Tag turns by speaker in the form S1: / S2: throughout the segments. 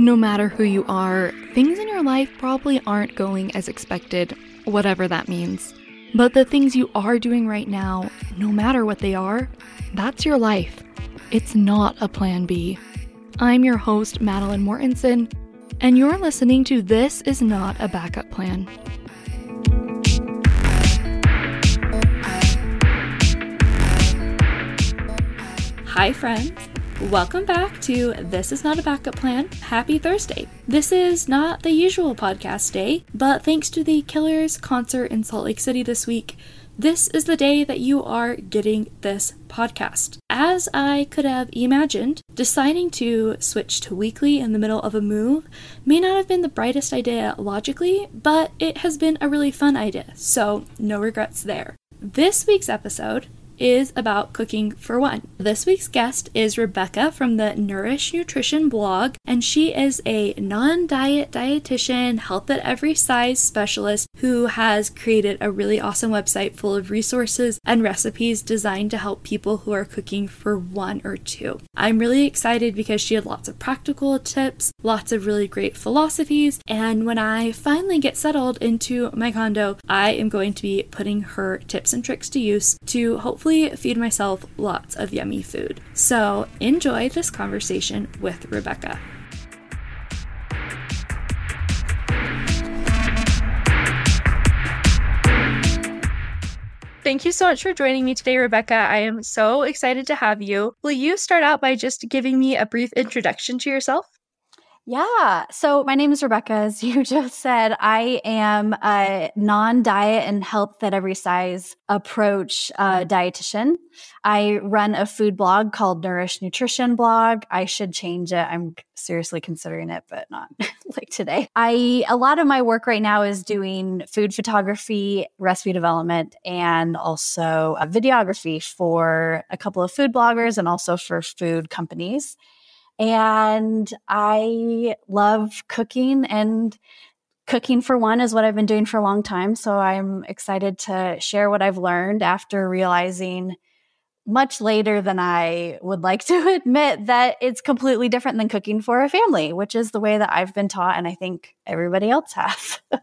S1: No matter who you are, things in your life probably aren't going as expected, whatever that means. But the things you are doing right now, no matter what they are, that's your life. It's not a plan B. I'm your host, Matilyn Mortensen, and you're listening to This Is Not a Backup Plan. Hi, friends. Welcome back to This Is Not a Backup Plan. Happy Thursday. This is not the usual podcast day, but thanks to the Killers concert in Salt Lake City this week, this is the day that you are getting this podcast. As I could have imagined, deciding to switch to weekly in the middle of a move may not have been the brightest idea logically, but it has been a really fun idea, so no regrets there. This week's episode is about cooking for one. This week's guest is Rebecca from the Nourish Nutrition blog, and she is a non diet dietitian, health at every size specialist who has created a really awesome website full of resources and recipes designed to help people who are cooking for one or two. I'm really excited because she had lots of practical tips, lots of really great philosophies, and when I finally get settled into my condo, I am going to be putting her tips and tricks to use to hopefully feed myself lots of yummy food. So enjoy this conversation with Rebecca. Thank you so much for joining me today, Rebecca. I am so excited to have you. Will you start out by just giving me a brief introduction to yourself?
S2: Yeah. So my name is Rebecca. As you just said, I am a non diet and health at every size approach uh, dietitian. I run a food blog called Nourish Nutrition Blog. I should change it. I'm seriously considering it, but not like today. I a lot of my work right now is doing food photography, recipe development, and also videography for a couple of food bloggers and also for food companies. And I love cooking and cooking for one is what I've been doing for a long time. So I'm excited to share what I've learned after realizing much later than I would like to admit that it's completely different than cooking for a family, which is the way that I've been taught. And I think everybody else has.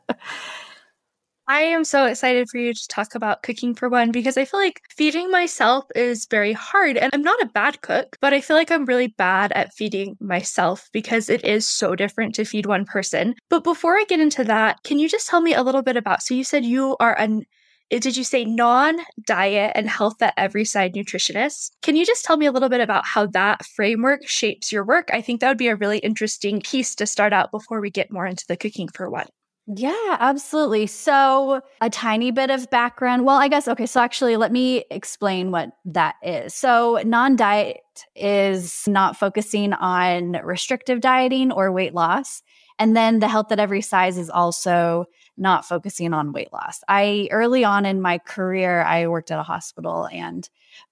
S1: I am so excited for you to talk about cooking for one because I feel like feeding myself is very hard. And I'm not a bad cook, but I feel like I'm really bad at feeding myself because it is so different to feed one person. But before I get into that, can you just tell me a little bit about? So you said you are an eh, did you say non diet and health at every side nutritionist? Can you just tell me a little bit about how that framework shapes your work? I think that would be a really interesting piece to start out before we get more into the cooking for one.
S2: Yeah, absolutely. So, a tiny bit of background. Well, I guess, okay. So, actually, let me explain what that is. So, non diet is not focusing on restrictive dieting or weight loss. And then the health at every size is also not focusing on weight loss. I early on in my career, I worked at a hospital and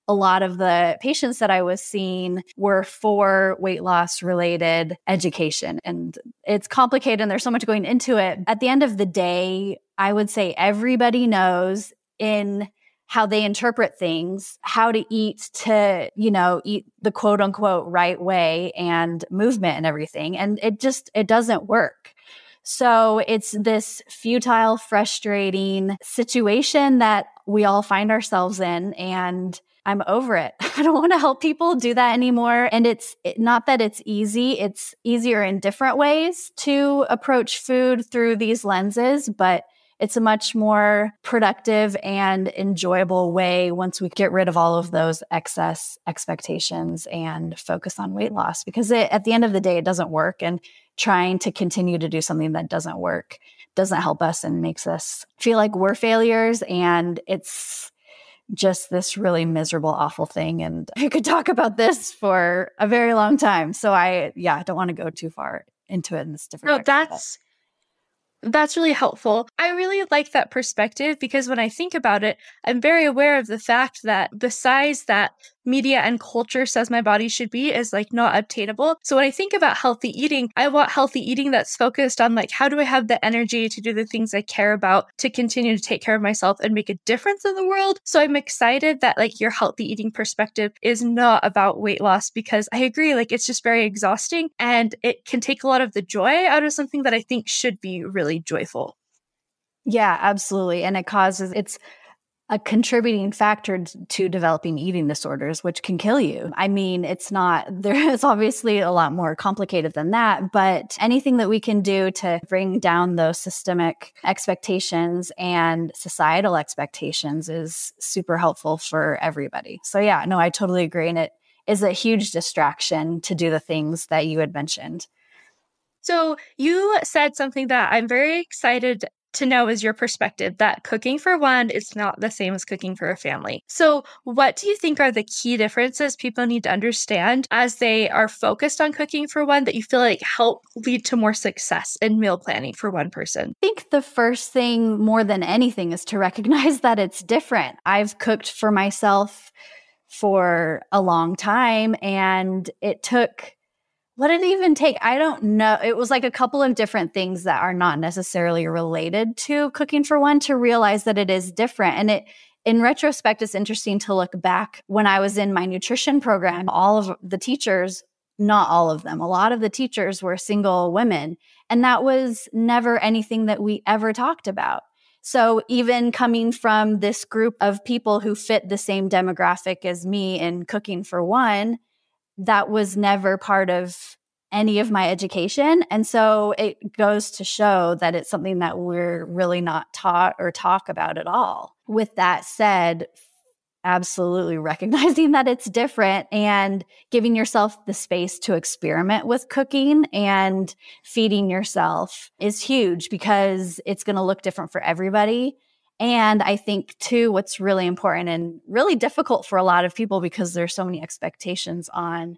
S2: a lot of the patients that I was seeing were for weight loss related education. And it's complicated and there's so much going into it. At the end of the day, I would say everybody knows in how they interpret things, how to eat to, you know, eat the quote unquote right way and movement and everything. And it just, it doesn't work. So it's this futile, frustrating situation that we all find ourselves in. And I'm over it. I don't want to help people do that anymore. And it's not that it's easy, it's easier in different ways to approach food through these lenses, but it's a much more productive and enjoyable way once we get rid of all of those excess expectations and focus on weight loss because it, at the end of the day, it doesn't work. And trying to continue to do something that doesn't work doesn't help us and makes us feel like we're failures. And it's just this really miserable, awful thing. And I could talk about this for a very long time. So I, yeah, I don't want to go too far into it in this different.
S1: No, that's That's really helpful. I really like that perspective because when I think about it, I'm very aware of the fact that the size that media and culture says my body should be is like not obtainable. So when I think about healthy eating, I want healthy eating that's focused on like how do I have the energy to do the things I care about to continue to take care of myself and make a difference in the world. So I'm excited that like your healthy eating perspective is not about weight loss because I agree like it's just very exhausting and it can take a lot of the joy out of something that I think should be really joyful.
S2: Yeah, absolutely. And it causes it's a contributing factor to developing eating disorders, which can kill you. I mean, it's not, there is obviously a lot more complicated than that, but anything that we can do to bring down those systemic expectations and societal expectations is super helpful for everybody. So, yeah, no, I totally agree. And it is a huge distraction to do the things that you had mentioned.
S1: So, you said something that I'm very excited to know is your perspective that cooking for one is not the same as cooking for a family. So, what do you think are the key differences people need to understand as they are focused on cooking for one that you feel like help lead to more success in meal planning for one person?
S2: I think the first thing more than anything is to recognize that it's different. I've cooked for myself for a long time and it took what did it even take? I don't know. It was like a couple of different things that are not necessarily related to cooking for one to realize that it is different. And it, in retrospect, it's interesting to look back when I was in my nutrition program, all of the teachers, not all of them, a lot of the teachers were single women. And that was never anything that we ever talked about. So even coming from this group of people who fit the same demographic as me in cooking for one, that was never part of any of my education. And so it goes to show that it's something that we're really not taught or talk about at all. With that said, absolutely recognizing that it's different and giving yourself the space to experiment with cooking and feeding yourself is huge because it's going to look different for everybody. And I think, too, what's really important and really difficult for a lot of people because there's so many expectations on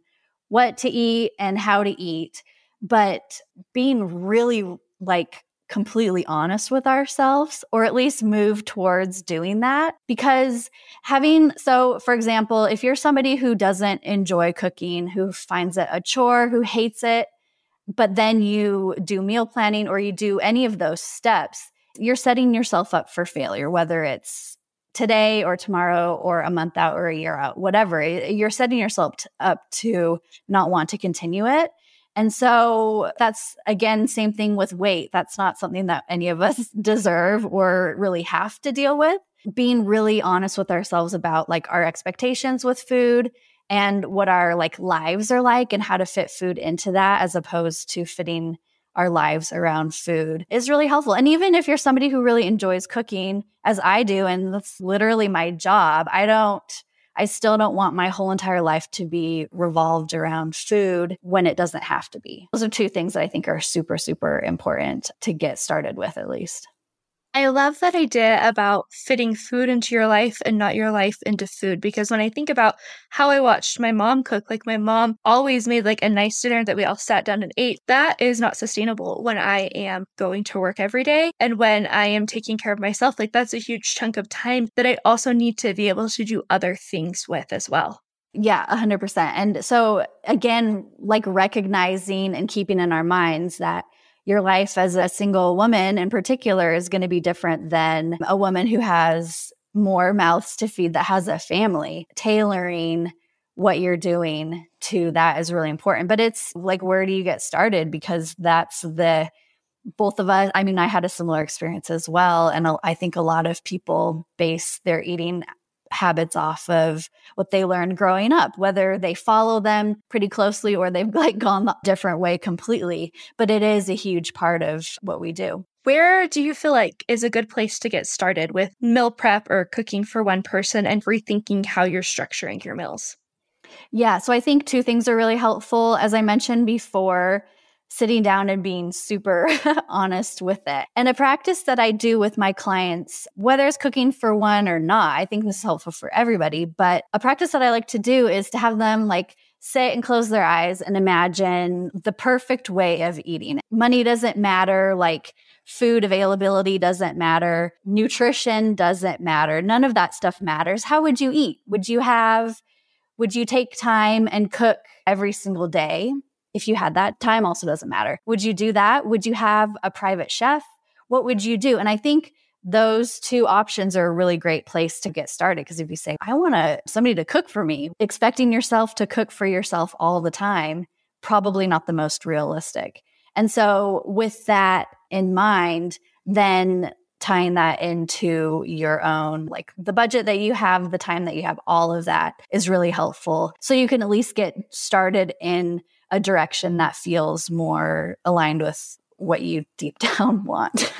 S2: what to eat and how to eat, but being really like completely honest with ourselves or at least move towards doing that because having so for example if you're somebody who doesn't enjoy cooking who finds it a chore who hates it but then you do meal planning or you do any of those steps you're setting yourself up for failure, whether it's today or tomorrow or a month out or a year out, whatever. You're setting yourself t- up to not want to continue it. And so that's again, same thing with weight. That's not something that any of us deserve or really have to deal with. Being really honest with ourselves about like our expectations with food and what our like lives are like and how to fit food into that as opposed to fitting our lives around food is really helpful. And even if you're somebody who really enjoys cooking, as I do, and that's literally my job, I don't. I still don't want my whole entire life to be revolved around food when it doesn't have to be. Those are two things that I think are super, super important to get started with, at least.
S1: I love that idea about fitting food into your life and not your life into food. Because when I think about how I watched my mom cook, like my mom always made like a nice dinner that we all sat down and ate. That is not sustainable when I am going to work every day. And when I am taking care of myself, like that's a huge chunk of time that I also need to be able to do other things with as well.
S2: Yeah, 100%. And so, again, like recognizing and keeping in our minds that your life as a single woman in particular is going to be different than a woman who has more mouths to feed that has a family. Tailoring what you're doing to that is really important. But it's like, where do you get started? Because that's the both of us. I mean, I had a similar experience as well. And I think a lot of people base their eating habits off of what they learned growing up, whether they follow them pretty closely or they've like gone the different way completely. But it is a huge part of what we do.
S1: Where do you feel like is a good place to get started with meal prep or cooking for one person and rethinking how you're structuring your meals?
S2: Yeah, so I think two things are really helpful. As I mentioned before, sitting down and being super honest with it. And a practice that I do with my clients, whether it's cooking for one or not, I think this is helpful for everybody. But a practice that I like to do is to have them like sit and close their eyes and imagine the perfect way of eating. Money doesn't matter, like food availability doesn't matter, nutrition doesn't matter. None of that stuff matters. How would you eat? Would you have would you take time and cook every single day? If you had that time also doesn't matter. Would you do that? Would you have a private chef? What would you do? And I think those two options are a really great place to get started because if you say i want somebody to cook for me expecting yourself to cook for yourself all the time probably not the most realistic and so with that in mind then tying that into your own like the budget that you have the time that you have all of that is really helpful so you can at least get started in a direction that feels more aligned with what you deep down want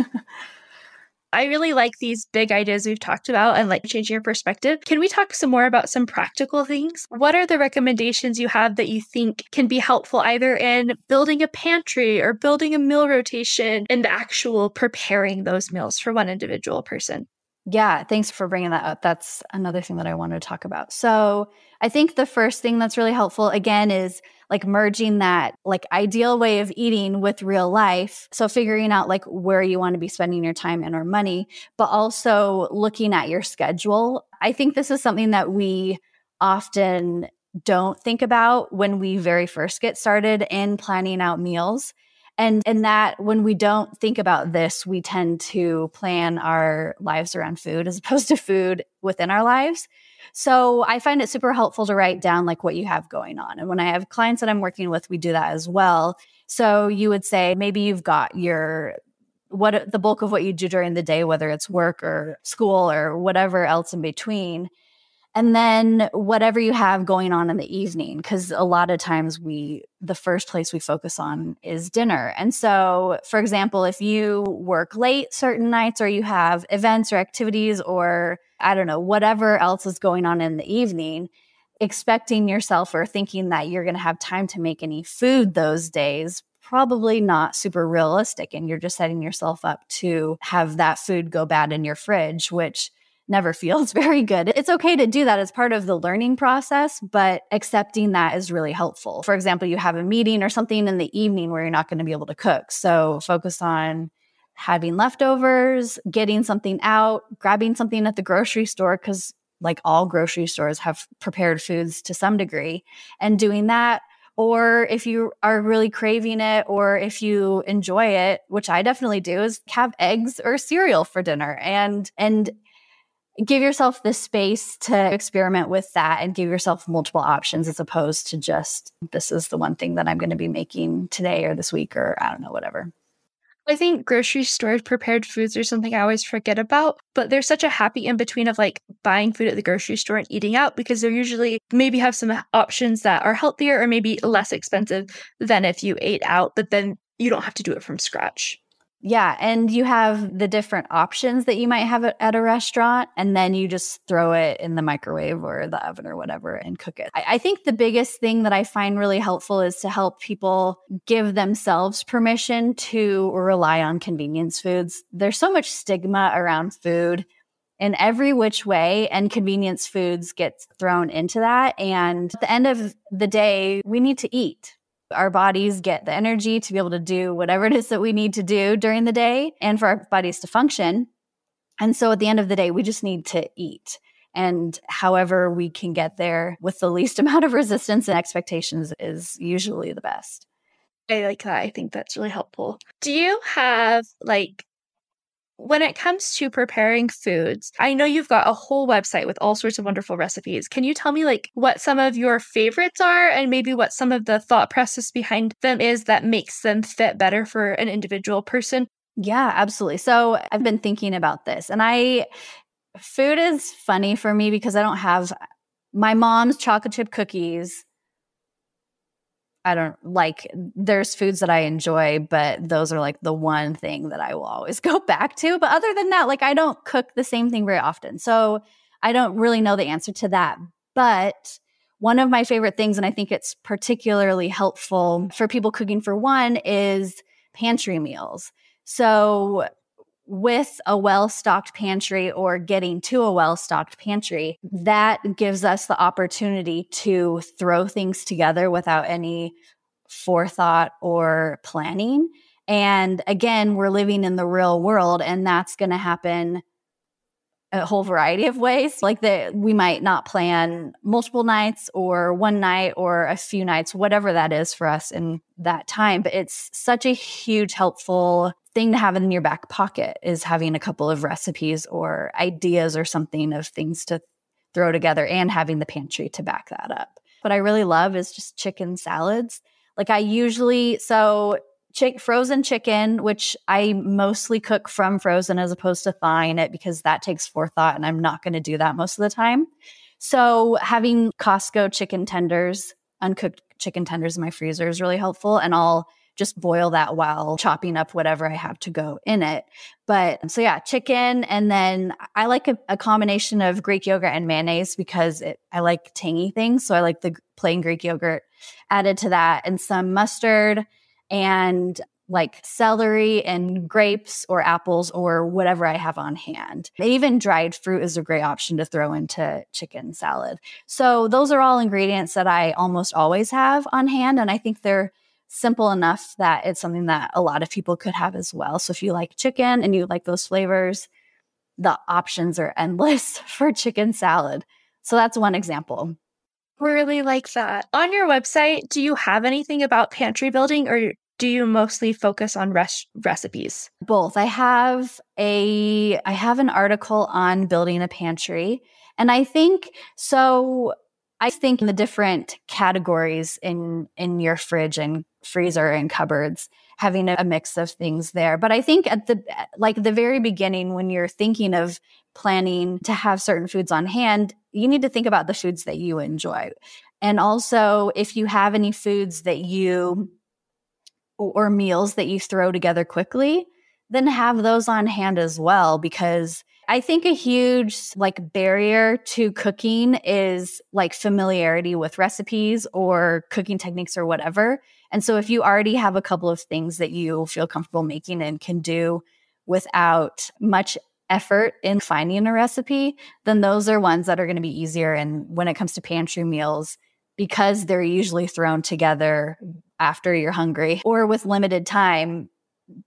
S1: I really like these big ideas we've talked about and like changing your perspective. Can we talk some more about some practical things? What are the recommendations you have that you think can be helpful either in building a pantry or building a meal rotation and the actual preparing those meals for one individual person?
S2: Yeah, thanks for bringing that up. That's another thing that I wanted to talk about. So, I think the first thing that's really helpful again is like merging that like ideal way of eating with real life. So, figuring out like where you want to be spending your time and or money, but also looking at your schedule. I think this is something that we often don't think about when we very first get started in planning out meals and and that when we don't think about this we tend to plan our lives around food as opposed to food within our lives so i find it super helpful to write down like what you have going on and when i have clients that i'm working with we do that as well. So you would say maybe you've got your what uh, the bulk of what you do during the day whether it's work or school or whatever else in between and then whatever you have going on in the evening because a lot of times we the first place we focus on is dinner. And so for example if you work late certain nights or you have events or activities or i don't know whatever else is going on in the evening expecting yourself or thinking that you're going to have time to make any food those days probably not super realistic and you're just setting yourself up to have that food go bad in your fridge which never feels very good. It's okay to do that as part of the learning process, but accepting that is really helpful. For example, you have a meeting or something in the evening where you're not going to be able to cook. So focus on having leftovers, getting something out, grabbing something at the grocery store because like all grocery stores have prepared foods to some degree and doing that or if you are really craving it or if you enjoy it which i definitely do is have eggs or cereal for dinner and and give yourself the space to experiment with that and give yourself multiple options as opposed to just this is the one thing that I'm going to be making today or this week or I don't know, whatever.
S1: I think grocery store prepared foods are something I always forget about, but there's such a happy in between of like buying food at the grocery store and eating out because they're usually maybe have some options that are healthier or maybe less expensive than if you ate out, but then you don't have to do it from scratch.
S2: Yeah. And you have the different options that you might have at a restaurant, and then you just throw it in the microwave or the oven or whatever and cook it. I, I, think the biggest thing that I find really helpful is to help people give themselves permission to rely on convenience foods. There's so much stigma around food in every which way, and convenience foods get thrown into that. And at the end of the day, we need to eat our bodies get the energy to be able to do whatever it is that we need to do during the day and for our bodies to function. And so at the end of the day, we just need to eat. And however we can get there with the least amount of resistance and expectations is usually the best.
S1: I like that. I think that's really helpful. Do you have like when it comes to preparing foods, I know you've got a whole website with all sorts of wonderful recipes. Can you tell me like what some of your favorites are and maybe what some of the thought process behind them is that makes them fit better for an individual person?
S2: Yeah, absolutely. So, I've been thinking about this and I food is funny for me because I don't have my mom's chocolate chip cookies I don't like there's foods that I enjoy, but those are like the one thing that I will always go back to. But other than that, like I don't cook the same thing very often. So I don't really know the answer to that. But one of my favorite things, and I think it's particularly helpful for people cooking for one, is pantry meals. So with a well stocked pantry or getting to a well stocked pantry, that gives us the opportunity to throw things together without any forethought or planning. And again, we're living in the real world, and that's going to happen a whole variety of ways. Like that, we might not plan multiple nights or one night or a few nights, whatever that is for us in that time. But it's such a huge, helpful thing to have in your back pocket is having a couple of recipes or ideas or something of things to throw together and having the pantry to back that up. What I really love is just chicken salads. Like I usually, so frozen chicken, which I mostly cook from frozen as opposed to thawing it because that takes forethought and I'm not going to do that most of the time. So having Costco chicken tenders, uncooked chicken tenders in my freezer is really helpful. And I'll just boil that while chopping up whatever I have to go in it. But so yeah, chicken. And then I like a, a combination of Greek yogurt and mayonnaise because it, I like tangy things. So I like the plain Greek yogurt added to that and some mustard and like celery and grapes or apples or whatever I have on hand. Even dried fruit is a great option to throw into chicken salad. So, those are all ingredients that I almost always have on hand. And I think they're simple enough that it's something that a lot of people could have as well. So, if you like chicken and you like those flavors, the options are endless for chicken salad. So, that's one example.
S1: Really like that. On your website, do you have anything about pantry building or do you mostly focus on res- recipes?
S2: Both. I have a I have an article on building a pantry and I think so I think the different categories in in your fridge and freezer and cupboards having a, mix of things there. But I think at the like the very beginning when you're thinking of planning to have certain foods on hand, you need to think about the foods that you enjoy. And also if you have any foods that you or meals that you throw together quickly, then have those on hand as well because I think a huge like barrier to cooking is like familiarity with recipes or cooking techniques or whatever. And so if you already have a couple of things that you feel comfortable making and can do without much effort in finding a recipe, then those are ones that are going to be easier. And when it comes to pantry meals because they're usually thrown together after you're hungry or with limited time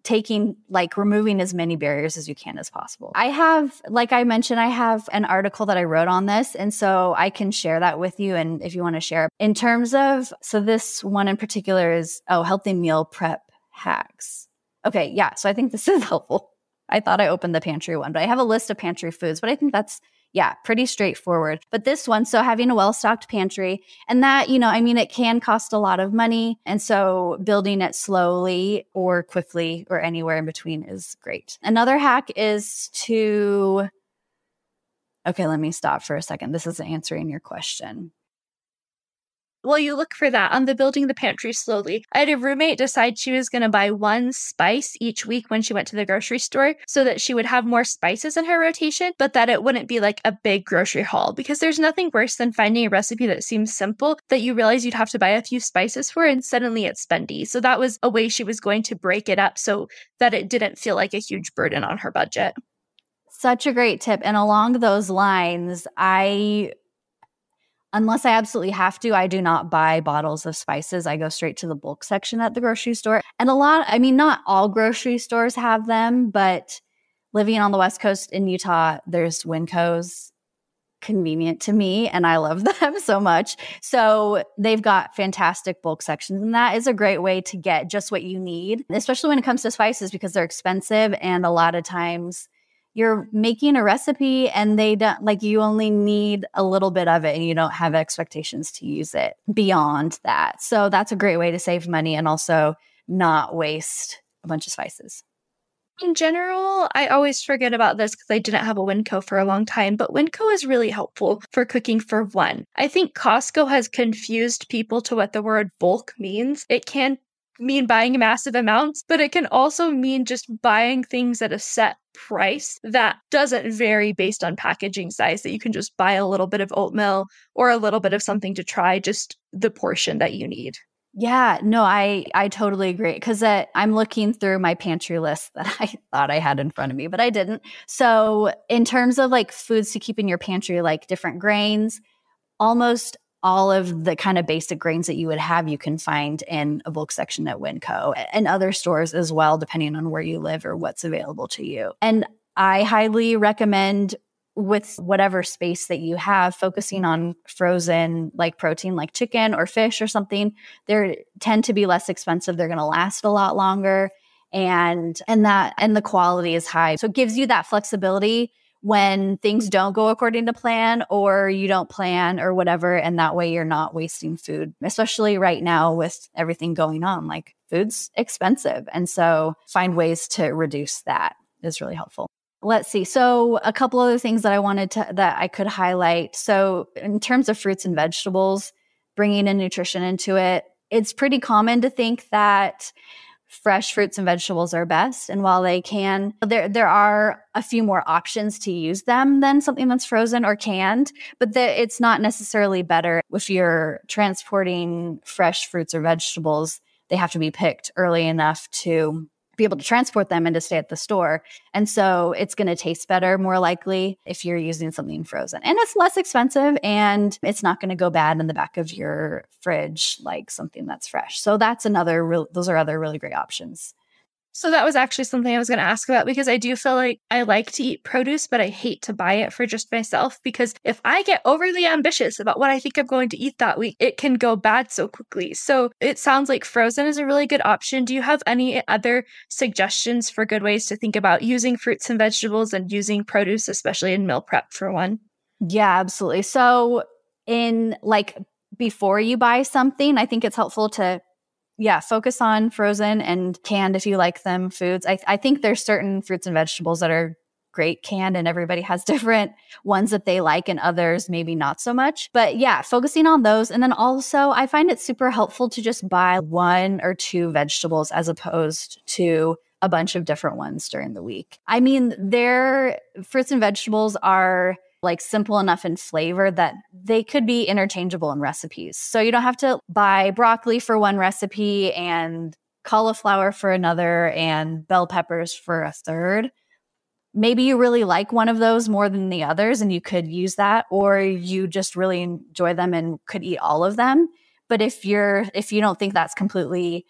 S2: taking like removing as many barriers as you can as possible. I have like I mentioned I have an article that I wrote on this and so I can share that with you and if you want to share. In terms of so this one in particular is oh healthy meal prep hacks. Okay, yeah, so I think this is helpful. I thought I opened the pantry one, but I have a list of pantry foods, but I think that's yeah, pretty straightforward. But this one, so having a well stocked pantry, and that, you know, I mean, it can cost a lot of money. And so building it slowly or quickly or anywhere in between is great. Another hack is to, okay, let me stop for a second. This is answering your question.
S1: Well, you look for that on the building the pantry slowly. I had a roommate decide she was going to buy one spice each week when she went to the grocery store so that she would have more spices in her rotation, but that it wouldn't be like a big grocery haul because there's nothing worse than finding a recipe that seems simple that you realize you'd have to buy a few spices for and suddenly it's spendy. So that was a way she was going to break it up so that it didn't feel like a huge burden on her budget.
S2: Such a great tip. And along those lines, I Unless I absolutely have to, I do not buy bottles of spices. I go straight to the bulk section at the grocery store. And a lot, I mean, not all grocery stores have them, but living on the West Coast in Utah, there's Winco's convenient to me and I love them so much. So they've got fantastic bulk sections and that is a great way to get just what you need, especially when it comes to spices because they're expensive and a lot of times you're making a recipe and they don't like you only need a little bit of it and you don't have expectations to use it beyond that. So that's a great way to save money and also not waste a bunch of spices.
S1: In general, I always forget about this because I didn't have a Winco for a long time, but Winco is really helpful for cooking for one. I think Costco has confused people to what the word bulk means. It can mean buying massive amounts, but it can also mean just buying things at a set price that doesn't vary based on packaging size, that you can just buy a little bit of oatmeal or a little bit of something to try, just the portion that you need.
S2: Yeah, no, I I totally agree because I'm looking through my pantry list that I thought I had in front of me, but I didn't. So, in terms of like foods to keep in your pantry, like different grains, almost all of the kind of basic grains that you would have, you can find in a bulk section at Winco and other stores as well, depending on where you live or what's available to you. And I highly recommend with whatever space that you have, focusing on frozen like protein, like chicken or fish or something, they tend to be less expensive. They're going to last a lot longer, and and that and the quality is high. So it gives you that flexibility when things don't go according to plan or you don't plan or whatever and that way you're not wasting food especially right now with everything going on like food's expensive and so find ways to reduce that is really helpful Let's see. So, a couple other things that I wanted to that I could highlight. So, in terms of fruits and vegetables, bringing in nutrition into it, it's pretty common to think that fresh fruits and vegetables are best. And while they can there there are a few more options to use them than something that's frozen or canned but the, it's not necessarily better if you're transporting fresh fruits or vegetables. They have to be picked early enough to be able to transport them and to stay at the store. And so it's going to taste better, more likely, if you're using something frozen. And it's less expensive and it's not going to go bad in the back of your fridge like something that's fresh. So that's another, real, those are other really great options.
S1: So that was actually something I was going to ask about because I do feel like I like to eat produce, but I hate to buy it for just myself because if I get overly ambitious about what I think I'm going to eat that week, it can go bad so quickly. So it sounds like frozen is a really good option. Do you have any other suggestions for good ways to think about using fruits and vegetables and using produce, especially in meal prep for one?
S2: Yeah, absolutely. So in like before you buy something, I think it's helpful to yeah, focus on frozen and canned if you like them foods. I, I think there's certain fruits and vegetables that are great canned and everybody has different ones that they like and others maybe not so much. But yeah, focusing on those. And then also, I find it super helpful to just buy one or two vegetables as opposed to a bunch of different ones during the week. I mean, their fruits and vegetables are like simple enough in flavor that they could be interchangeable in recipes. So you don't have to buy broccoli for one recipe and cauliflower for another and bell peppers for a third. Maybe you really like one of those more than the others and you could use that or you just really enjoy them and could eat all of them. But if you're if you don't think that's completely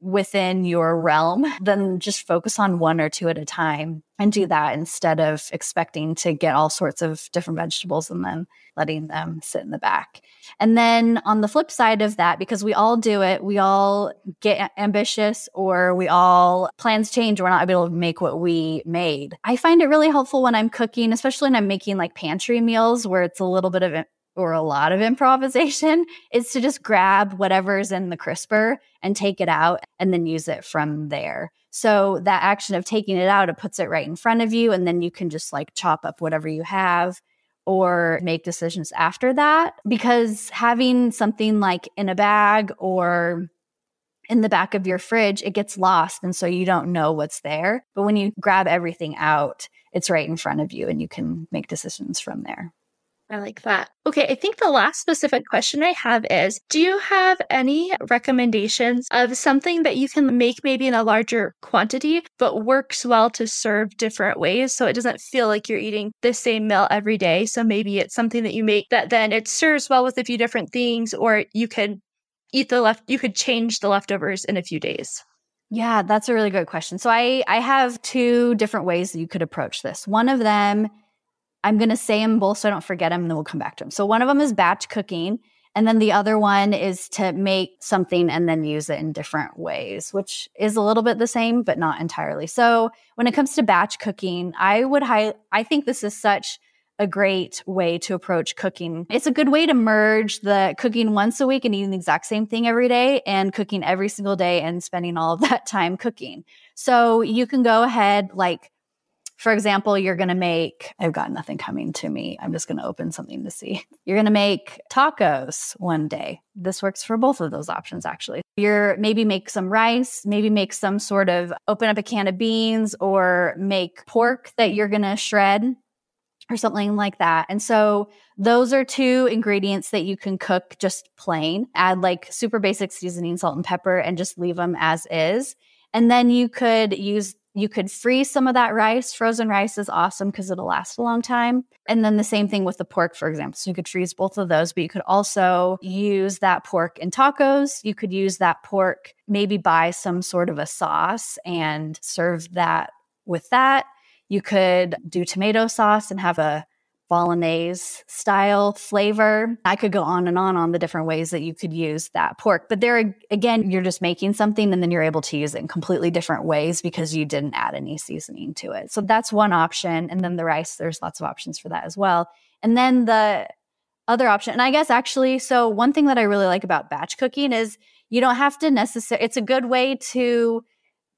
S2: within your realm, then just focus on one or two at a time and do that instead of expecting to get all sorts of different vegetables and then letting them sit in the back. And then on the flip side of that, because we all do it, we all get ambitious or we all plans change, we're not able to make what we made. I find it really helpful when I'm cooking, especially when I'm making like pantry meals where it's a little bit of or a lot of improvisation is to just grab whatever's in the crisper and take it out and then use it from there. So that action of taking it out, it puts it right in front of you. And then you can just like chop up whatever you have or make decisions after that. Because having something like in a bag or in the back of your fridge, it gets lost. And so you don't know what's there. But when you grab everything out, it's right in front of you and you can make decisions from there.
S1: I like that. Okay, I think the last specific question I have is Do you have any recommendations of something that you can make maybe in a larger quantity, but works well to serve different ways so it doesn't feel like you're eating the same meal every day? So maybe it's something that you make that then it serves well with a few different things, or you could eat the left, you could change the leftovers in a few days.
S2: Yeah, that's a really good question. So I I have two different ways that you could approach this. One of them I'm going to say them both so I don't forget them and then we'll come back to them. So one of them is batch cooking. And then the other one is to make something and then use it in different ways, which is a little bit the same, but not entirely. So when it comes to batch cooking, I would high, I think this is such a great way to approach cooking. It's a good way to merge the cooking once a week and eating the exact same thing every day and cooking every single day and spending all of that time cooking. So you can go ahead, like for example, you're going to make, I've got nothing coming to me. I'm just going to open something to see. You're going to make tacos one day. This works for both of those options, actually. You're maybe make some rice, maybe make some sort of open up a can of beans or make pork that you're going to shred or something like that. And so those are two ingredients that you can cook just plain. Add like super basic seasoning, salt and pepper, and just leave them as is. And then you could use you could freeze some of that rice. Frozen rice is awesome because it'll last a long time. And then the same thing with the pork, for example. So you could freeze both of those, but you could also use that pork in tacos. You could use that pork, maybe buy some sort of a sauce and serve that with that. You could do tomato sauce and have a bolognese style flavor. I could go on and on on the different ways that you could use that pork. But there again, you're just making something and then you're able to use it in completely different ways because you didn't add any seasoning to it. So that's one option. And then the rice, there's lots of options for that as well. And then the other option, and I guess actually, so one thing that I really like about batch cooking is you don't have to necessarily, it's a good way to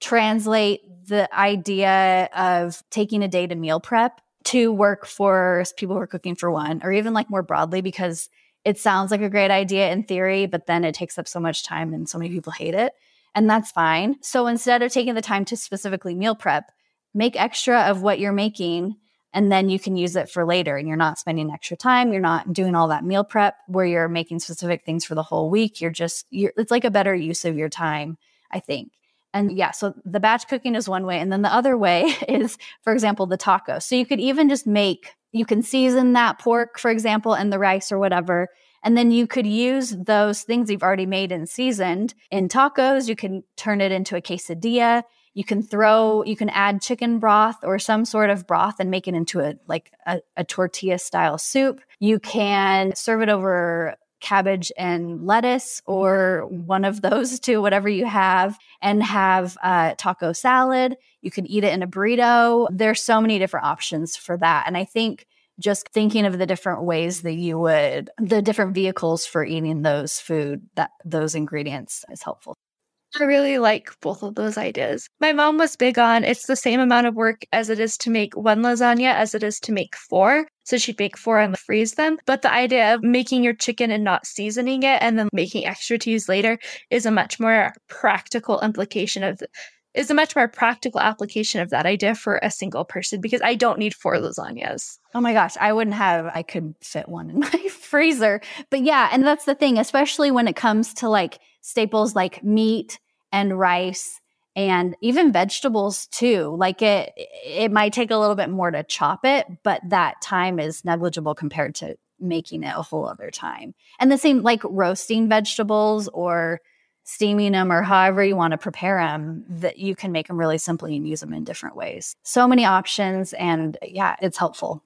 S2: translate the idea of taking a day to meal prep to work for people who are cooking for one, or even like more broadly, because it sounds like a great idea in theory, but then it takes up so much time and so many people hate it. And that's fine. So instead of taking the time to specifically meal prep, make extra of what you're making and then you can use it for later and you're not spending extra time you're not doing all that meal prep where you're making specific things for the whole week you're just you're, it's like a better use of your time i think and yeah, so the batch cooking is one way. And then the other way is, for example, the taco. So you could even just make, you can season that pork, for example, and the rice or whatever. And then you could use those things you've already made and seasoned in tacos. You can turn it into a quesadilla. You can throw, you can add chicken broth or some sort of broth and make it into a like a, a tortilla style soup. You can serve it over cabbage and lettuce or one of those two, whatever you have, and have uh, taco salad. You can eat it in a burrito. There's so many different options for that. And I think just thinking of the different ways that you would, the different vehicles for eating those food, that those ingredients is helpful.
S1: I really like both of those ideas. My mom was big on it's the same amount of work as it is to make one lasagna as it is to make four. So she'd make four and freeze them. But the idea of making your chicken and not seasoning it and then making extra to use later is a much more practical implication of is a much more practical application of that idea for a single person because I don't need four lasagnas.
S2: Oh my gosh, I wouldn't have, I could fit one in my freezer. But yeah, and that's the thing, especially when it comes to like staples like meat and rice and even vegetables too. Like it it might take a little bit more to chop it, but that time is negligible compared to making it a whole other time. And the same like roasting vegetables or steaming them or however you want to prepare them that you can make them really simply and use them in different ways. So many options and yeah, it's helpful.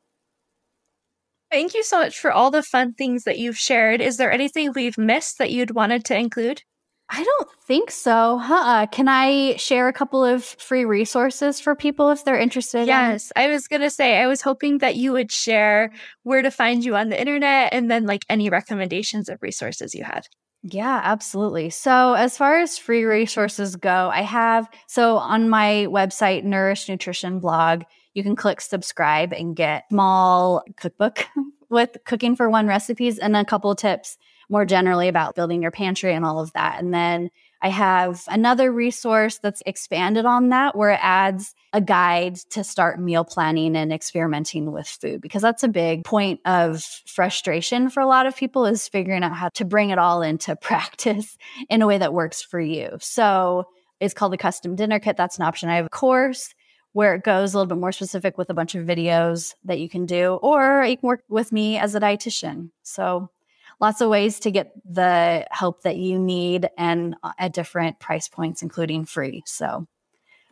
S1: Thank you so much for all the fun things that you've shared. Is there anything we've missed that you'd wanted to include?
S2: I don't think so. Huh? Can I share a couple of free resources for people if they're interested?
S1: Yes, in? I was going to say, I was hoping that you would share where to find you on the internet and then like any recommendations of resources you had.
S2: Yeah, absolutely. So, as far as free resources go, I have so on my website, Nourish Nutrition blog, you can click subscribe and get small cookbook with cooking for one recipes and a couple tips more generally about building your pantry and all of that. And then I have another resource that's expanded on that where it adds a guide to start meal planning and experimenting with food because that's a big point of frustration for a lot of people is figuring out how to bring it all into practice in a way that works for you. So it's called the custom dinner kit. That's an option. I have a course where it goes a little bit more specific with a bunch of videos that you can do, or you can work with me as a dietitian. So lots of ways to get the help that you need and uh, at different price points, including free. So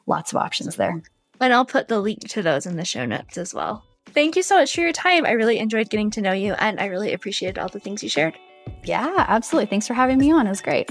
S2: lots of options there.
S1: And I'll put the link to those in the show notes as well. Thank you so much for your time. I really enjoyed getting to know you and I really appreciated all the things you shared.
S2: Yeah, absolutely. Thanks for having me on. It was great.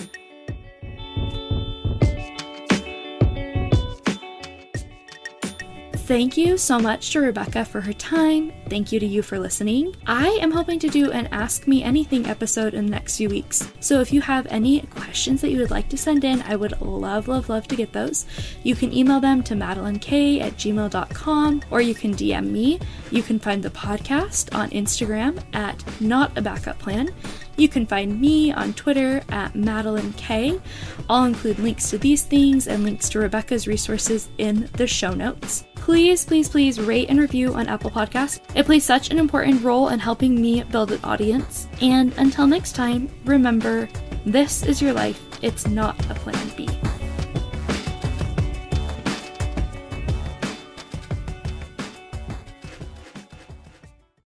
S1: Thank you so much to Rebecca for her time. Thank you to you for listening. I am hoping to do an Ask Me Anything episode in the next few weeks. So if you have any questions that you would like to send in, I would love, love, love to get those. You can email them to matilynk at gmail.com or you can DM me. You can find the podcast on Instagram at Not a Backup Plan. You can find me on Twitter at Matilyn K. I'll include links to these things and links to Rebecca's resources in the show notes. Please, please, please rate and review on Apple Podcasts. It plays such an important role in helping me build an audience. And until next time, remember this is your life, it's not a plan B.